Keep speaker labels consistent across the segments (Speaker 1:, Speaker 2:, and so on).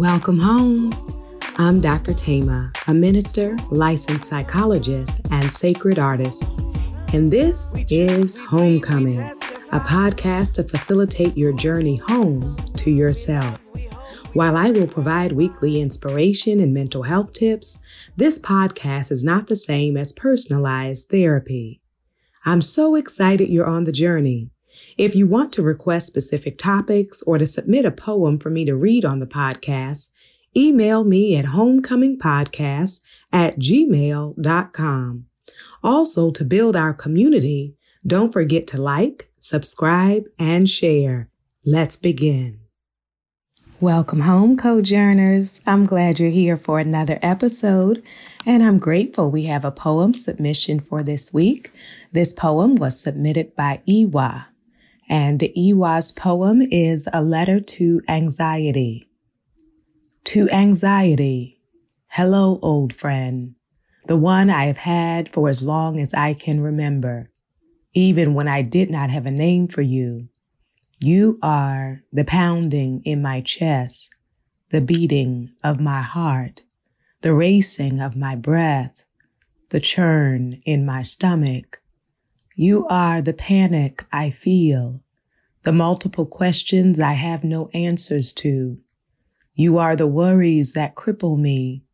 Speaker 1: Welcome home. I'm Dr. Thema, a minister, licensed psychologist, and sacred artist. And this is Homecoming, a podcast to facilitate your journey home to yourself. While I will provide weekly inspiration and mental health tips, this podcast is not the same as personalized therapy. I'm so excited you're on the journey. If you want to request specific topics or to submit a poem for me to read on the podcast, email me at homecomingpodcast at gmail.com. Also, to build our community, don't forget to like, subscribe, and share. Let's begin. Welcome home, Cojourners. I'm glad you're here for another episode, and I'm grateful we have a poem submission for this week. This poem was submitted by Iwa, and Iwa's poem is a letter to anxiety. To anxiety. Hello, old friend. The one I have had for as long as I can remember, even when I did not have a name for you. You are the pounding in my chest, the beating of my heart, the racing of my breath, the churn in my stomach. You are the panic I feel, the multiple questions I have no answers to. You are the worries that cripple me,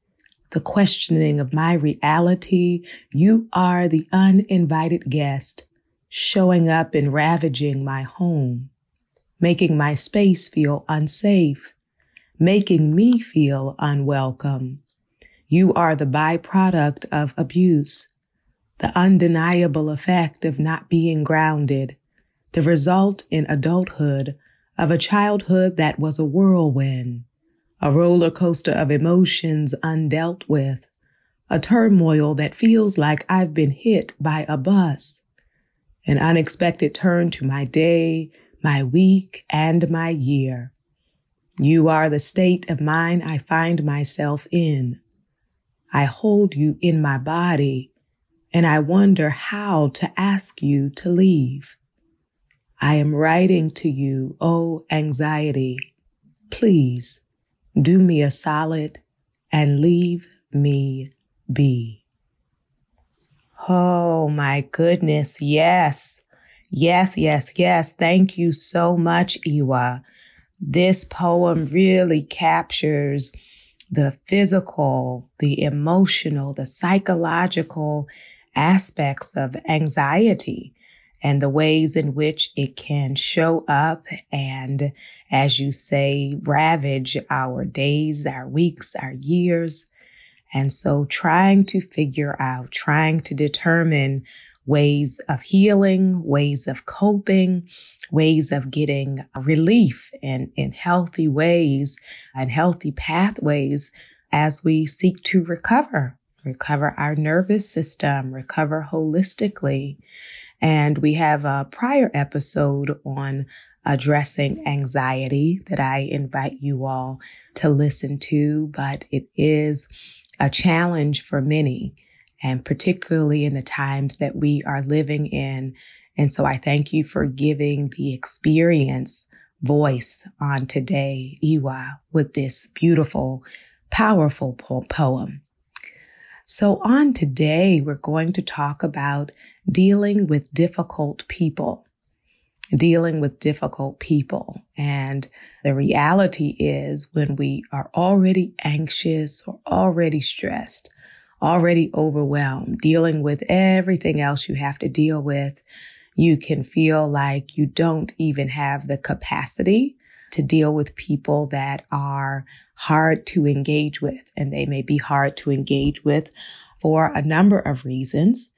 Speaker 1: the questioning of my reality. You are the uninvited guest showing up and ravaging my home making my space feel unsafe, making me feel unwelcome. You are the byproduct of abuse, the undeniable effect of not being grounded, the result in adulthood of a childhood that was a whirlwind, a roller coaster of emotions undealt with, a turmoil that feels like I've been hit by a bus, an unexpected turn to my day my week, and my year. You are the state of mind I find myself in. I hold you in my body, and I wonder how to ask you to leave. I am writing to you, oh anxiety. Please do me a solid and leave me be. Oh my goodness, yes. Yes, yes, yes. Thank you so much, Iwa. This poem really captures the physical, the emotional, the psychological aspects of anxiety and the ways in which it can show up and, as you say, ravage our days, our weeks, our years. And so trying to figure out, trying to determine ways of healing, ways of coping, ways of getting relief in, in healthy ways and healthy pathways as we seek to recover, recover our nervous system, recover holistically. And we have a prior episode on addressing anxiety that I invite you all to listen to, but it is a challenge for many and particularly in the times that we are living in. And so I thank you for giving the experience voice on today, Iwa, with this beautiful, powerful poem. So on today, we're going to talk about dealing with difficult people dealing with difficult people. And the reality is when we are already anxious or already stressed, already overwhelmed, dealing with everything else you have to deal with, you can feel like you don't even have the capacity to deal with people that are hard to engage with. And they may be hard to engage with for a number of reasons.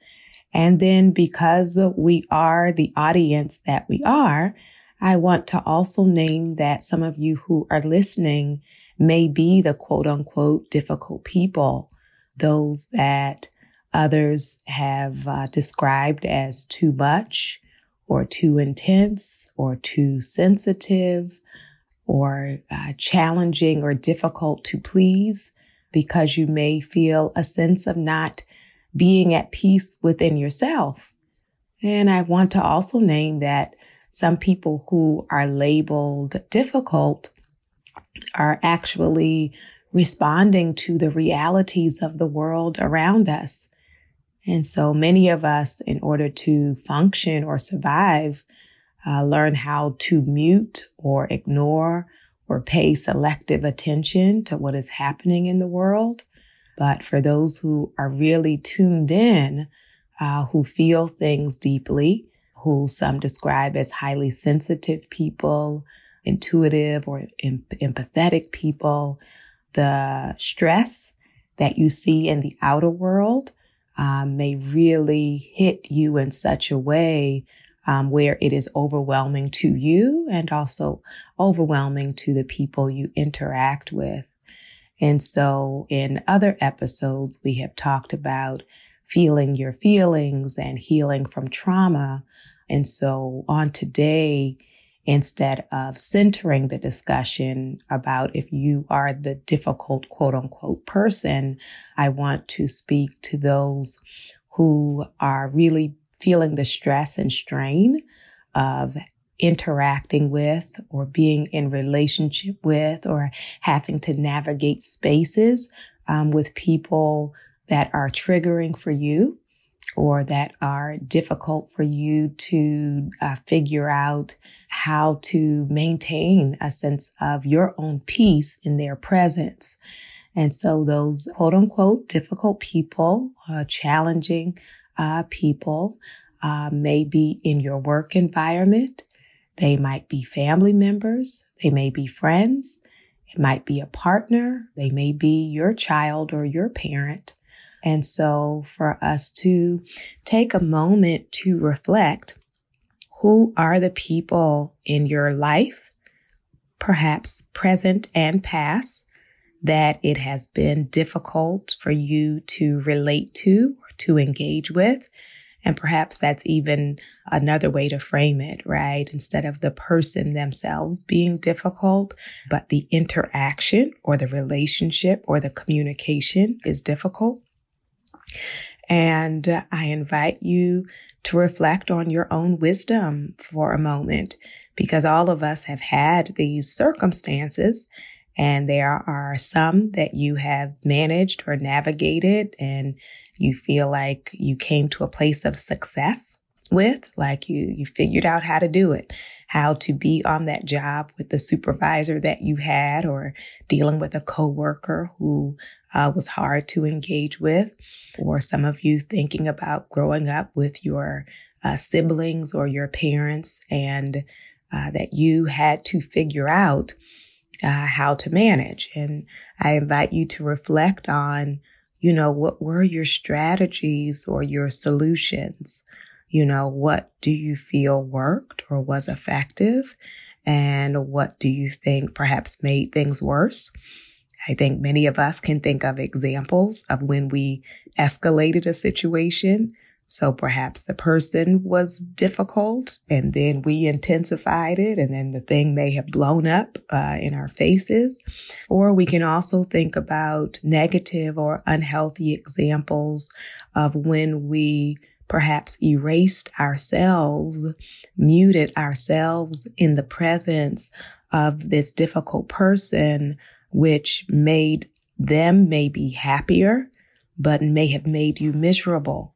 Speaker 1: And then because we are the audience that we are, I want to also name that some of you who are listening may be the quote unquote difficult people those that others have uh, described as too much or too intense or too sensitive or uh, challenging or difficult to please because you may feel a sense of not being at peace within yourself. And I want to also name that some people who are labeled difficult are actually responding to the realities of the world around us. And so many of us, in order to function or survive, uh, learn how to mute or ignore or pay selective attention to what is happening in the world. But for those who are really tuned in, uh, who feel things deeply, who some describe as highly sensitive people, intuitive or em- empathetic people, the stress that you see in the outer world um, may really hit you in such a way um, where it is overwhelming to you and also overwhelming to the people you interact with. And so in other episodes, we have talked about feeling your feelings and healing from trauma. And so on today, instead of centering the discussion about if you are the difficult quote unquote person, I want to speak to those who are really feeling the stress and strain of interacting with or being in relationship with or having to navigate spaces um, with people that are triggering for you or that are difficult for you to uh, figure out how to maintain a sense of your own peace in their presence. And so those quote unquote difficult people, uh, challenging uh, people, uh, may be in your work environment. They might be family members. They may be friends. It might be a partner. They may be your child or your parent. And so for us to take a moment to reflect, who are the people in your life, perhaps present and past, that it has been difficult for you to relate to or to engage with? And perhaps that's even another way to frame it, right? Instead of the person themselves being difficult, but the interaction or the relationship or the communication is difficult. And I invite you to reflect on your own wisdom for a moment because all of us have had these circumstances and there are some that you have managed or navigated and you feel like you came to a place of success with, like you, you figured out how to do it, how to be on that job with the supervisor that you had or dealing with a coworker who uh, was hard to engage with, or some of you thinking about growing up with your uh, siblings or your parents and uh, that you had to figure out uh, how to manage. And I invite you to reflect on you know, what were your strategies or your solutions? You know, what do you feel worked or was effective? And what do you think perhaps made things worse? I think many of us can think of examples of when we escalated a situation so perhaps the person was difficult and then we intensified it and then the thing may have blown up uh, in our faces. Or we can also think about negative or unhealthy examples of when we perhaps erased ourselves, muted ourselves in the presence of this difficult person, which made them maybe happier, but may have made you miserable.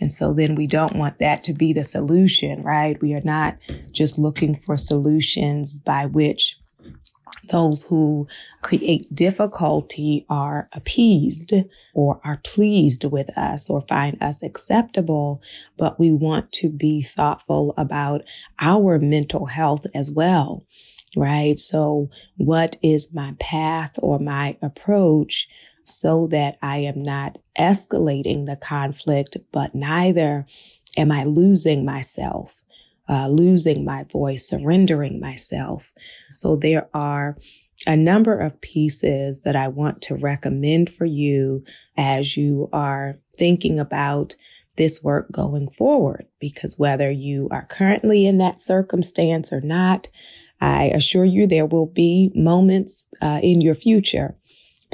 Speaker 1: And so then we don't want that to be the solution, right? We are not just looking for solutions by which those who create difficulty are appeased or are pleased with us or find us acceptable, but we want to be thoughtful about our mental health as well, right? So what is my path or my approach so that I am not escalating the conflict, but neither am I losing myself, uh, losing my voice, surrendering myself. So there are a number of pieces that I want to recommend for you as you are thinking about this work going forward. Because whether you are currently in that circumstance or not, I assure you there will be moments uh, in your future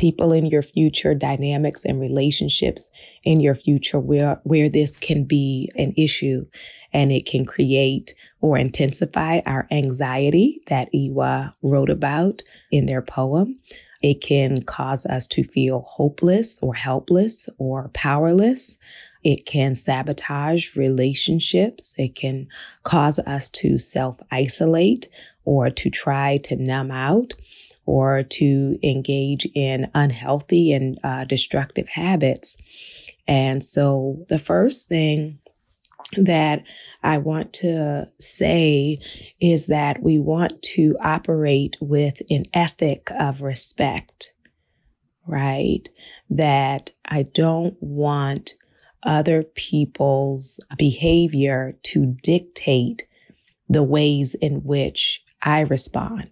Speaker 1: people in your future, dynamics and relationships in your future where, where this can be an issue and it can create or intensify our anxiety that Iwa wrote about in their poem. It can cause us to feel hopeless or helpless or powerless. It can sabotage relationships. It can cause us to self isolate or to try to numb out or to engage in unhealthy and uh, destructive habits. And so the first thing that I want to say is that we want to operate with an ethic of respect, right? That I don't want other people's behavior to dictate the ways in which I respond,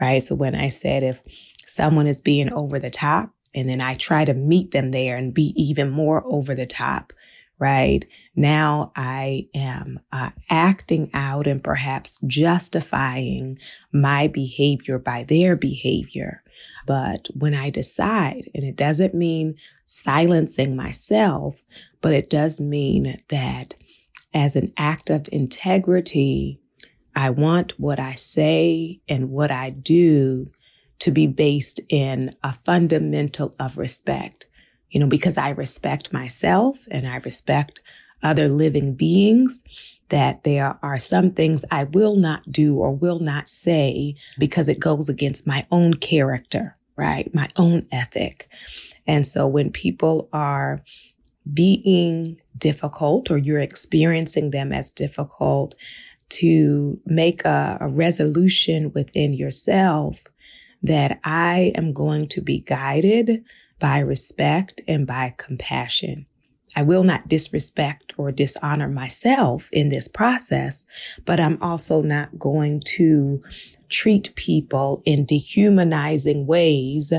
Speaker 1: right? So when I said if someone is being over the top and then I try to meet them there and be even more over the top, right? Now I am uh, acting out and perhaps justifying my behavior by their behavior. But when I decide, and it doesn't mean silencing myself, but it does mean that as an act of integrity, I want what I say and what I do to be based in a fundamental of respect you know, because I respect myself and I respect other living beings, that there are some things I will not do or will not say because it goes against my own character, right? My own ethic. And so when people are being difficult or you're experiencing them as difficult, to make a, a resolution within yourself that I am going to be guided by respect and by compassion. I will not disrespect or dishonor myself in this process, but I'm also not going to treat people in dehumanizing ways,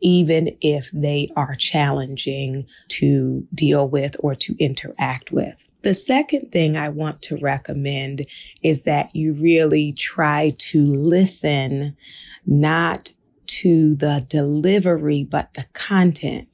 Speaker 1: even if they are challenging to deal with or to interact with. The second thing I want to recommend is that you really try to listen, not to the delivery, but the content,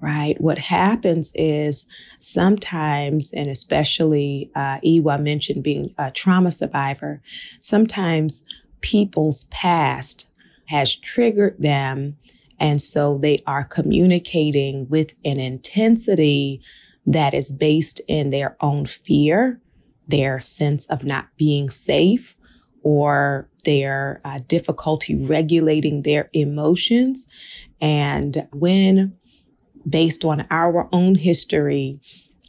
Speaker 1: right? What happens is sometimes, and especially uh, Iwa mentioned being a trauma survivor, sometimes people's past has triggered them. And so they are communicating with an intensity that is based in their own fear, their sense of not being safe, or their uh, difficulty regulating their emotions. And when based on our own history,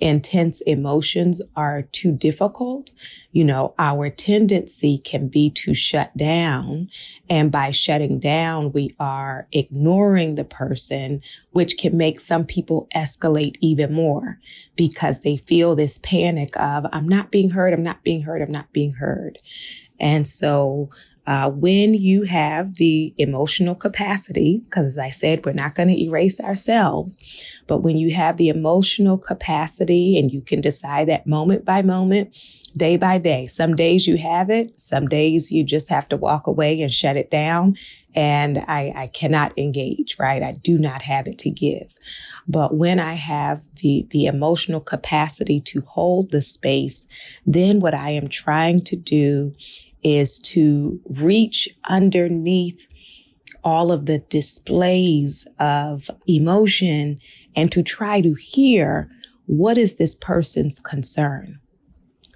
Speaker 1: intense emotions are too difficult, you know, our tendency can be to shut down. And by shutting down, we are ignoring the person, which can make some people escalate even more because they feel this panic of, I'm not being heard. I'm not being heard. I'm not being heard. And so uh, when you have the emotional capacity, because as I said, we're not going to erase ourselves, but when you have the emotional capacity and you can decide that moment by moment, day by day, some days you have it, some days you just have to walk away and shut it down. And I, I cannot engage, right? I do not have it to give. But when I have the, the emotional capacity to hold the space, then what I am trying to do is to reach underneath all of the displays of emotion and to try to hear what is this person's concern,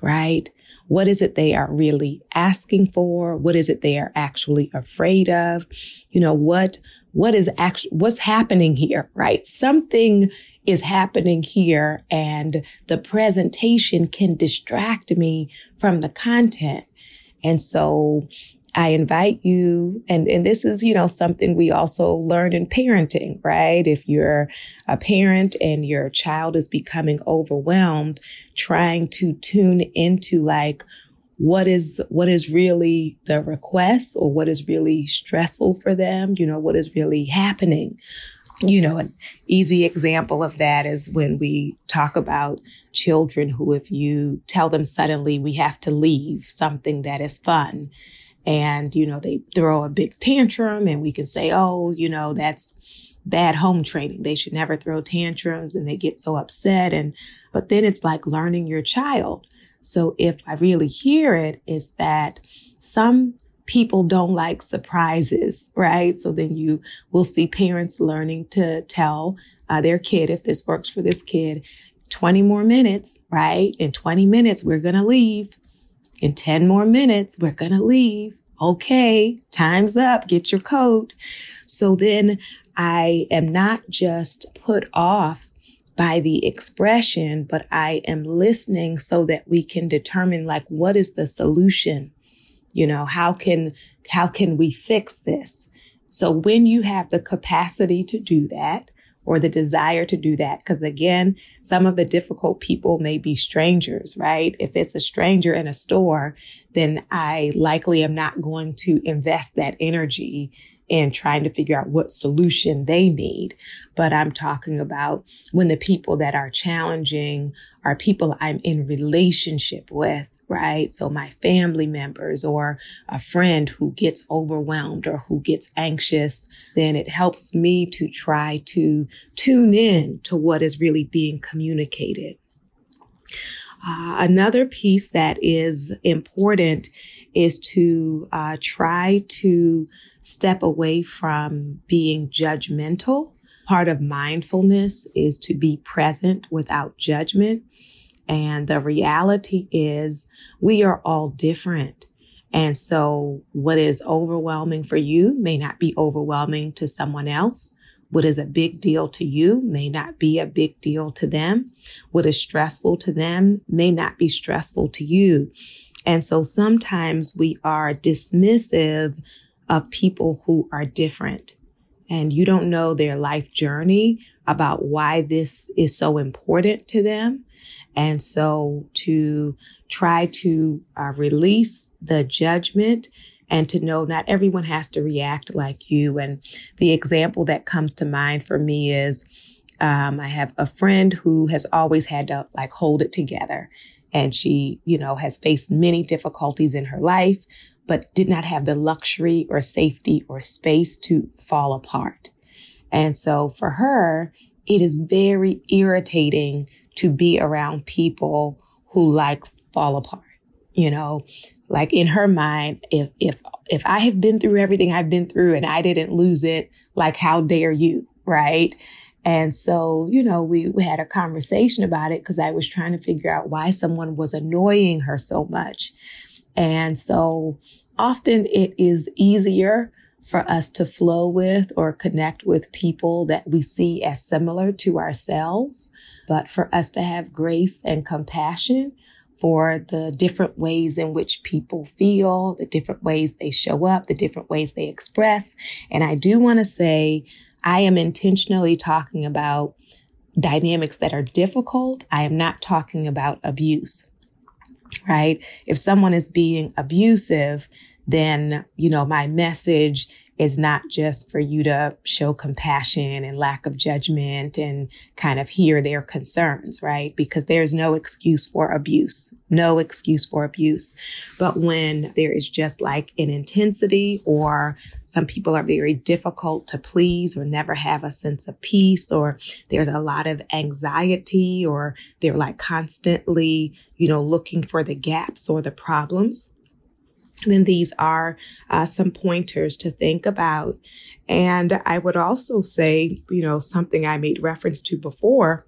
Speaker 1: right? What is it they are really asking for? What is it they are actually afraid of? You know, what, what is actually, what's happening here, right? Something is happening here and the presentation can distract me from the content. And so I invite you, and, and this is, you know, something we also learn in parenting, right? If you're a parent and your child is becoming overwhelmed, trying to tune into like, what is, what is really the request or what is really stressful for them? You know, what is really happening? You know, an easy example of that is when we talk about children who, if you tell them suddenly we have to leave something that is fun, and, you know, they throw a big tantrum and we can say, oh, you know, that's, bad home training. They should never throw tantrums and they get so upset. And, but then it's like learning your child. So if I really hear it is that some people don't like surprises, right? So then you will see parents learning to tell uh, their kid, if this works for this kid, 20 more minutes, right? In 20 minutes, we're going to leave. In 10 more minutes, we're going to leave. Okay, time's up. Get your coat. So then I am not just put off by the expression, but I am listening so that we can determine like, what is the solution? You know, how can, how can we fix this? So when you have the capacity to do that, or the desire to do that. Cause again, some of the difficult people may be strangers, right? If it's a stranger in a store, then I likely am not going to invest that energy in trying to figure out what solution they need. But I'm talking about when the people that are challenging are people I'm in relationship with right? So my family members or a friend who gets overwhelmed or who gets anxious, then it helps me to try to tune in to what is really being communicated. Uh, another piece that is important is to uh, try to step away from being judgmental. Part of mindfulness is to be present without judgment. And the reality is we are all different. And so what is overwhelming for you may not be overwhelming to someone else. What is a big deal to you may not be a big deal to them. What is stressful to them may not be stressful to you. And so sometimes we are dismissive of people who are different and you don't know their life journey about why this is so important to them. And so to try to uh, release the judgment and to know not everyone has to react like you. And the example that comes to mind for me is um, I have a friend who has always had to like hold it together. And she, you know, has faced many difficulties in her life, but did not have the luxury or safety or space to fall apart. And so for her, it is very irritating to be around people who like fall apart. You know, like in her mind, if, if, if I have been through everything I've been through and I didn't lose it, like, how dare you? Right. And so, you know, we, we had a conversation about it because I was trying to figure out why someone was annoying her so much. And so often it is easier for us to flow with or connect with people that we see as similar to ourselves but for us to have grace and compassion for the different ways in which people feel, the different ways they show up, the different ways they express. And I do want to say, I am intentionally talking about dynamics that are difficult. I am not talking about abuse, right? If someone is being abusive, then, you know, my message is not just for you to show compassion and lack of judgment and kind of hear their concerns, right? Because there's no excuse for abuse, no excuse for abuse. But when there is just like an intensity or some people are very difficult to please or never have a sense of peace or there's a lot of anxiety or they're like constantly, you know, looking for the gaps or the problems then these are uh, some pointers to think about. And I would also say, you know, something I made reference to before,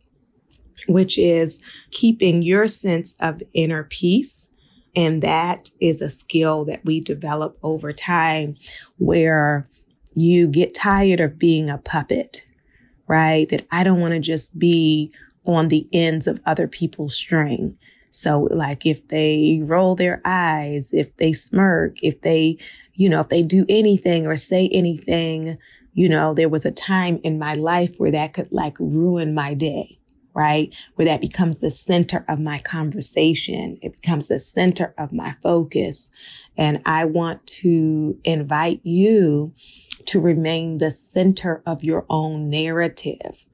Speaker 1: which is keeping your sense of inner peace. And that is a skill that we develop over time where you get tired of being a puppet, right? That I don't want to just be on the ends of other people's string. So like if they roll their eyes, if they smirk, if they, you know, if they do anything or say anything, you know, there was a time in my life where that could like ruin my day, right? Where that becomes the center of my conversation. It becomes the center of my focus. And I want to invite you to remain the center of your own narrative,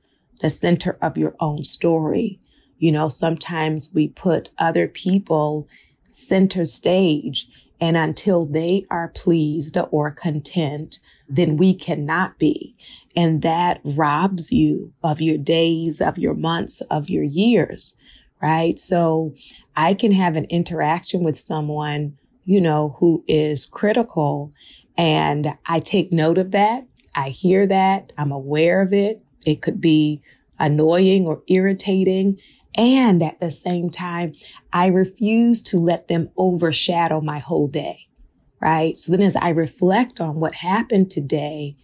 Speaker 1: the center of your own story. You know, sometimes we put other people center stage And until they are pleased or content, then we cannot be. And that robs you of your days, of your months, of your years, right? So I can have an interaction with someone, you know, who is critical and I take note of that. I hear that. I'm aware of it. It could be annoying or irritating. And at the same time, I refuse to let them overshadow my whole day. Right. So then as I reflect on what happened today,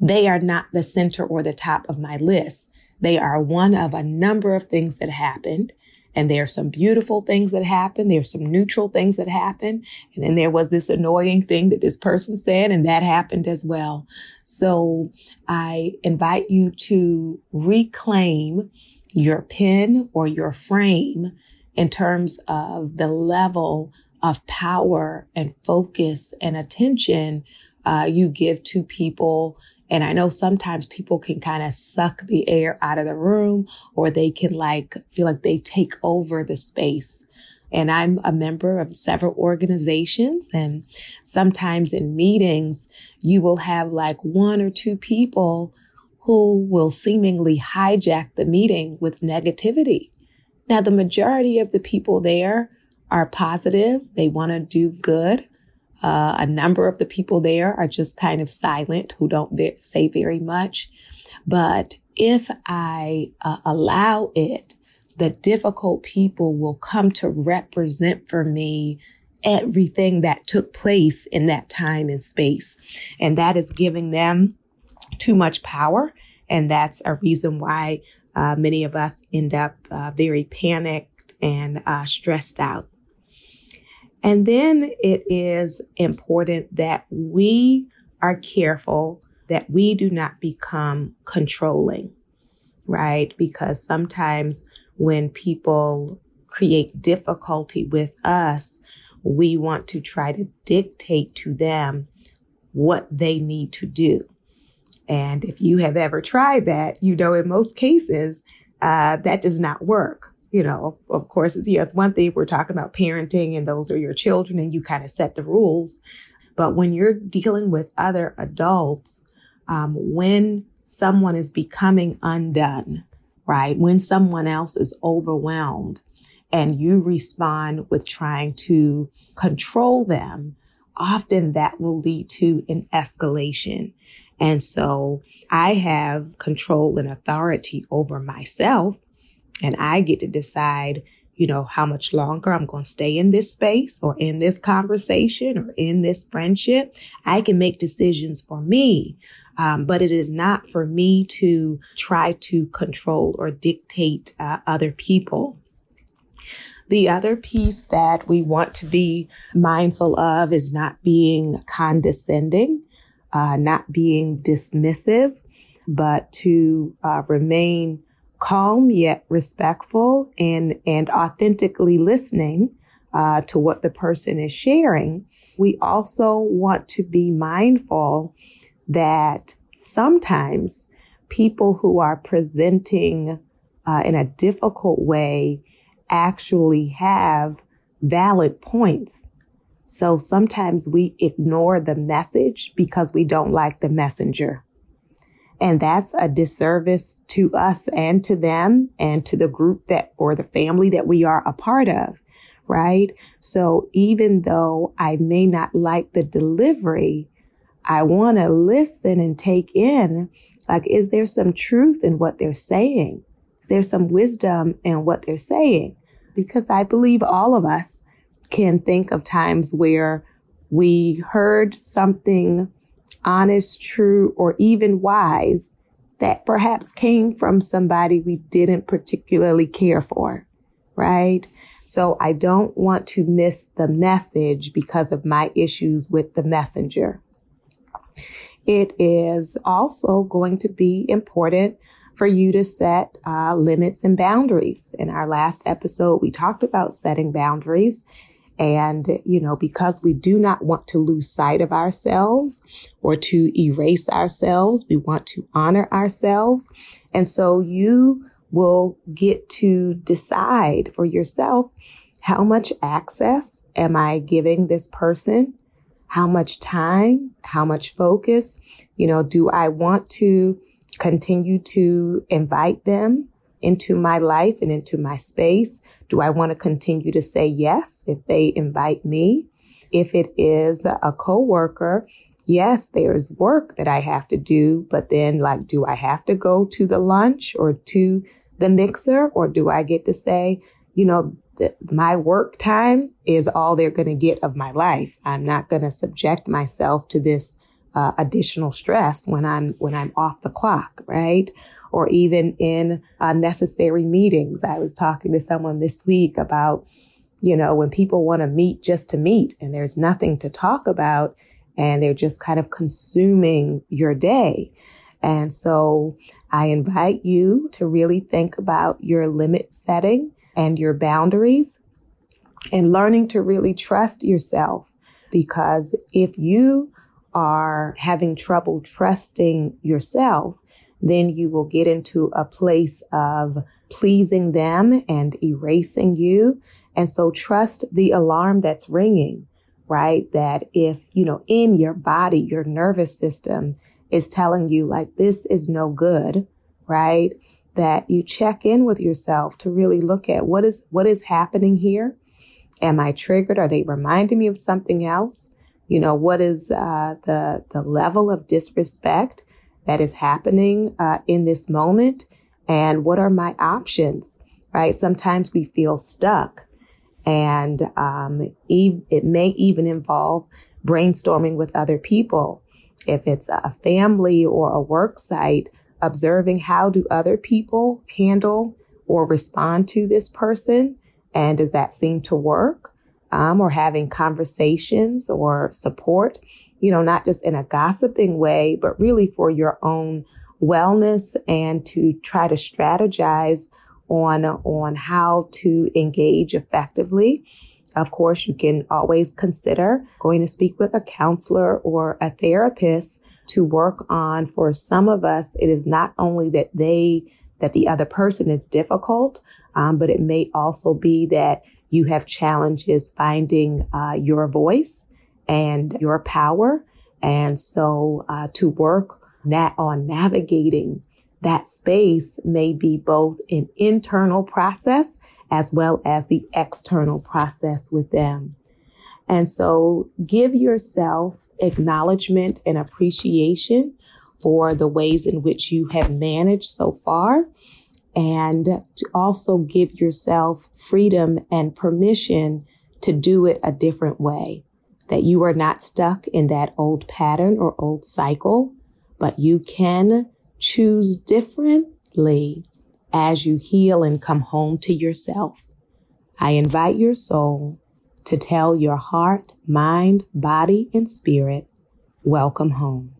Speaker 1: they are not the center or the top of my list. They are one of a number of things that happened. And there are some beautiful things that happen. There's some neutral things that happened. And then there was this annoying thing that this person said, and that happened as well. So I invite you to reclaim your pen or your frame in terms of the level of power and focus and attention uh, you give to people and I know sometimes people can kind of suck the air out of the room or they can like feel like they take over the space. And I'm a member of several organizations and sometimes in meetings, you will have like one or two people who will seemingly hijack the meeting with negativity. Now, the majority of the people there are positive. They want to do good. Uh, a number of the people there are just kind of silent, who don't say very much. But if I uh, allow it, the difficult people will come to represent for me everything that took place in that time and space. And that is giving them too much power. And that's a reason why uh, many of us end up uh, very panicked and uh, stressed out. And then it is important that we are careful that we do not become controlling, right? Because sometimes when people create difficulty with us, we want to try to dictate to them what they need to do. And if you have ever tried that, you know, in most cases, uh, that does not work you know, of course, it's, yeah, it's one thing we're talking about parenting and those are your children and you kind of set the rules. But when you're dealing with other adults, um, when someone is becoming undone, right? When someone else is overwhelmed and you respond with trying to control them, often that will lead to an escalation. And so I have control and authority over myself and I get to decide, you know, how much longer I'm going to stay in this space or in this conversation or in this friendship. I can make decisions for me. Um, but it is not for me to try to control or dictate uh, other people. The other piece that we want to be mindful of is not being condescending, uh, not being dismissive, but to uh, remain calm yet respectful and, and authentically listening uh, to what the person is sharing. We also want to be mindful that sometimes people who are presenting uh, in a difficult way actually have valid points. So sometimes we ignore the message because we don't like the messenger. And that's a disservice to us and to them and to the group that or the family that we are a part of. Right. So even though I may not like the delivery, I want to listen and take in, like, is there some truth in what they're saying? Is there some wisdom in what they're saying? Because I believe all of us can think of times where we heard something honest, true, or even wise that perhaps came from somebody we didn't particularly care for, right? So I don't want to miss the message because of my issues with the messenger. It is also going to be important for you to set uh, limits and boundaries. In our last episode, we talked about setting boundaries and, you know, because we do not want to lose sight of ourselves or to erase ourselves, we want to honor ourselves. And so you will get to decide for yourself how much access am I giving this person? How much time? How much focus? You know, do I want to continue to invite them into my life and into my space? Do I want to continue to say yes if they invite me? If it is a coworker, yes, there's work that I have to do, but then like, do I have to go to the lunch or to the mixer or do I get to say, you know, my work time is all they're going to get of my life. I'm not going to subject myself to this uh, additional stress when I'm when I'm off the clock, right? Or even in unnecessary uh, meetings. I was talking to someone this week about, you know, when people want to meet just to meet and there's nothing to talk about and they're just kind of consuming your day. And so I invite you to really think about your limit setting and your boundaries and learning to really trust yourself. Because if you are having trouble trusting yourself, then you will get into a place of pleasing them and erasing you. And so trust the alarm that's ringing, right? That if, you know, in your body, your nervous system is telling you like, this is no good, right? that you check in with yourself to really look at what is, what is happening here. Am I triggered? Are they reminding me of something else? You know, what is uh, the, the level of disrespect that is happening uh, in this moment? And what are my options? Right? Sometimes we feel stuck and um, it may even involve brainstorming with other people. If it's a family or a work site, observing how do other people handle or respond to this person and does that seem to work um, or having conversations or support you know not just in a gossiping way but really for your own wellness and to try to strategize on on how to engage effectively. Of course you can always consider going to speak with a counselor or a therapist to work on. For some of us, it is not only that they, that the other person is difficult, um, but it may also be that you have challenges finding uh, your voice and your power. And so uh, to work na- on navigating that space may be both an internal process as well as the external process with them. And so give yourself acknowledgement and appreciation for the ways in which you have managed so far. And to also give yourself freedom and permission to do it a different way. That you are not stuck in that old pattern or old cycle, but you can choose differently as you heal and come home to yourself. I invite your soul to tell your heart, mind, body, and spirit, welcome home.